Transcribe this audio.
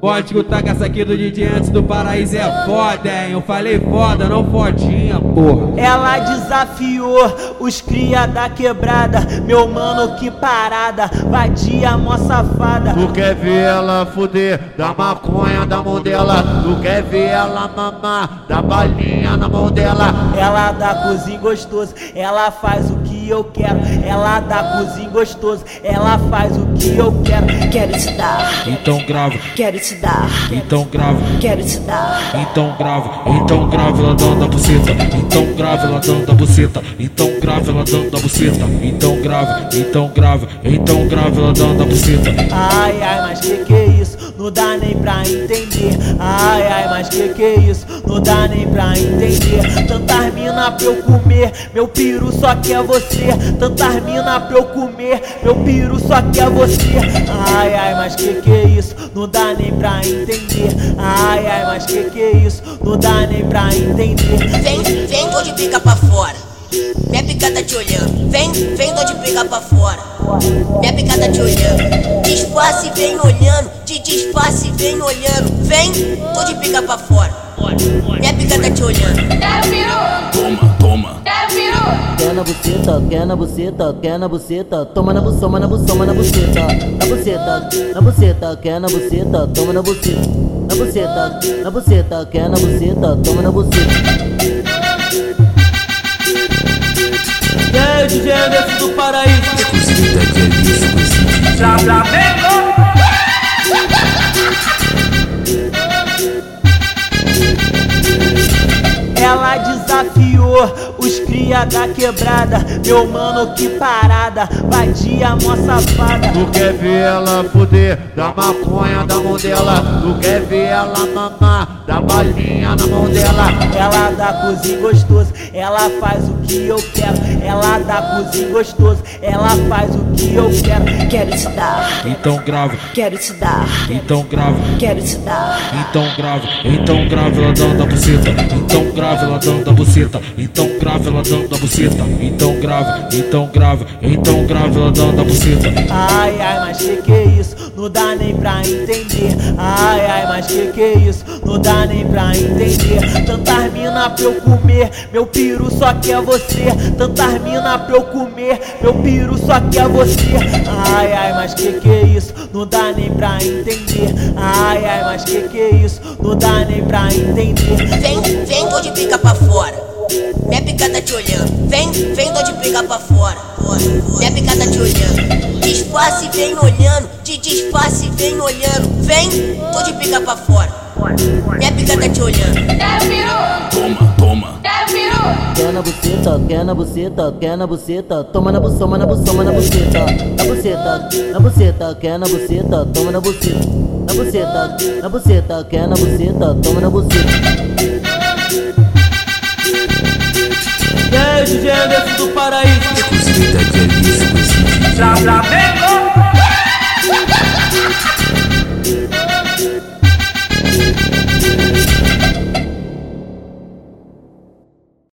Pode escutar que essa aqui do DJ antes do paraíso é foda, hein? Eu falei foda, não fodinha, porra. Ela desafiou os cria da quebrada. Meu mano, que parada, vadia, mó safada. Tu quer ver ela fuder da maconha da mão dela? Tu quer ver ela mamar da balinha na mão dela? Ela dá cozinho gostoso, ela faz o que eu quero. Ela dá cozinho gostoso, ela faz o que eu quero. Quero te dar, Então grava, quero te dar, então grava, quero te dar. então grava, então grava ela dando a buceta, então grava ela dando a buceta, então grava ela dando a buceta, então grava, então grava, então grava ela dando a buceta. Ai, ai, mas que que é? Não dá nem pra entender. Ai, ai, mas que que é isso? Não dá nem pra entender. Tantas mina pra eu comer, meu piru só quer você. Tantas mina pra eu comer, meu piru só quer você. Ai, ai, mas que que é isso? Não dá nem pra entender. Ai, ai, mas que que é isso? Não dá nem pra entender. Vem, vem, tô de pica pra fora. Minha pica tá te olhando. Vem, vem, tô de pica pra fora. Minha pica tá te olhando. Disfarce e vem olhando. De disfarce e vem olhando. Vem, tô de pica pra fora. Minha pica tá te olhando. Toma, toma. Quer na buceta, quer na buceta, quer na buceta, toma na buceta, na buceta, na buceta, na buceta, na buceta, quer na buceta, toma na buceta, na buceta, na buceta, quer na buceta, toma na buceta. Aí, DJ Anderson do Paraíso? Exclusividade é isso DJ. Ela desafiou os cria da quebrada. Meu mano, que parada, vadia, mó safada. Tu quer ver ela fuder da maconha da mão dela? Tu quer ver ela mamar da balinha na mão dela? Ela dá cozinho gostoso, ela faz o que eu quero. Ela dá cozinho gostoso, ela faz o que eu quero. Quero te dar, Então grava, quero te dar, então grava, quero te dar. então grava, então grava ela dando a buceta, então grava ela dando a buceta, então grava ela dando a buceta, então grava, então grava, então grava ela dando a buceta. Ai, ai, mas que que é isso? Não dá nem pra entender. Ai, ai, mas que que é isso? Não dá nem pra entender. Tantas mina pra eu comer, meu piru só quer você. Tantas mina pra eu comer, meu piru só quer você. Ai, ai, mas que que é isso? Não dá nem pra entender. Ai, ai, mas que que é isso? Não dá nem pra entender. Pica pra fora. Minha pica tá te olhando. Disfarce e vem olhando. De disfarce e vem olhando. Vem, tô de pica pra fora. Minha pica tá te olhando. Toma, toma. Quer na buceta, quer na buceta, quer na buceta, toma na buceta, na buceta, na buceta, na buceta, na buceta, quer na buceta, toma na buceta, na buceta, na buceta, quer na buceta, toma na buceta. E aí, DJ Anderson do Paraíso? Exclusividade é isso com esse DJ. Flamengo!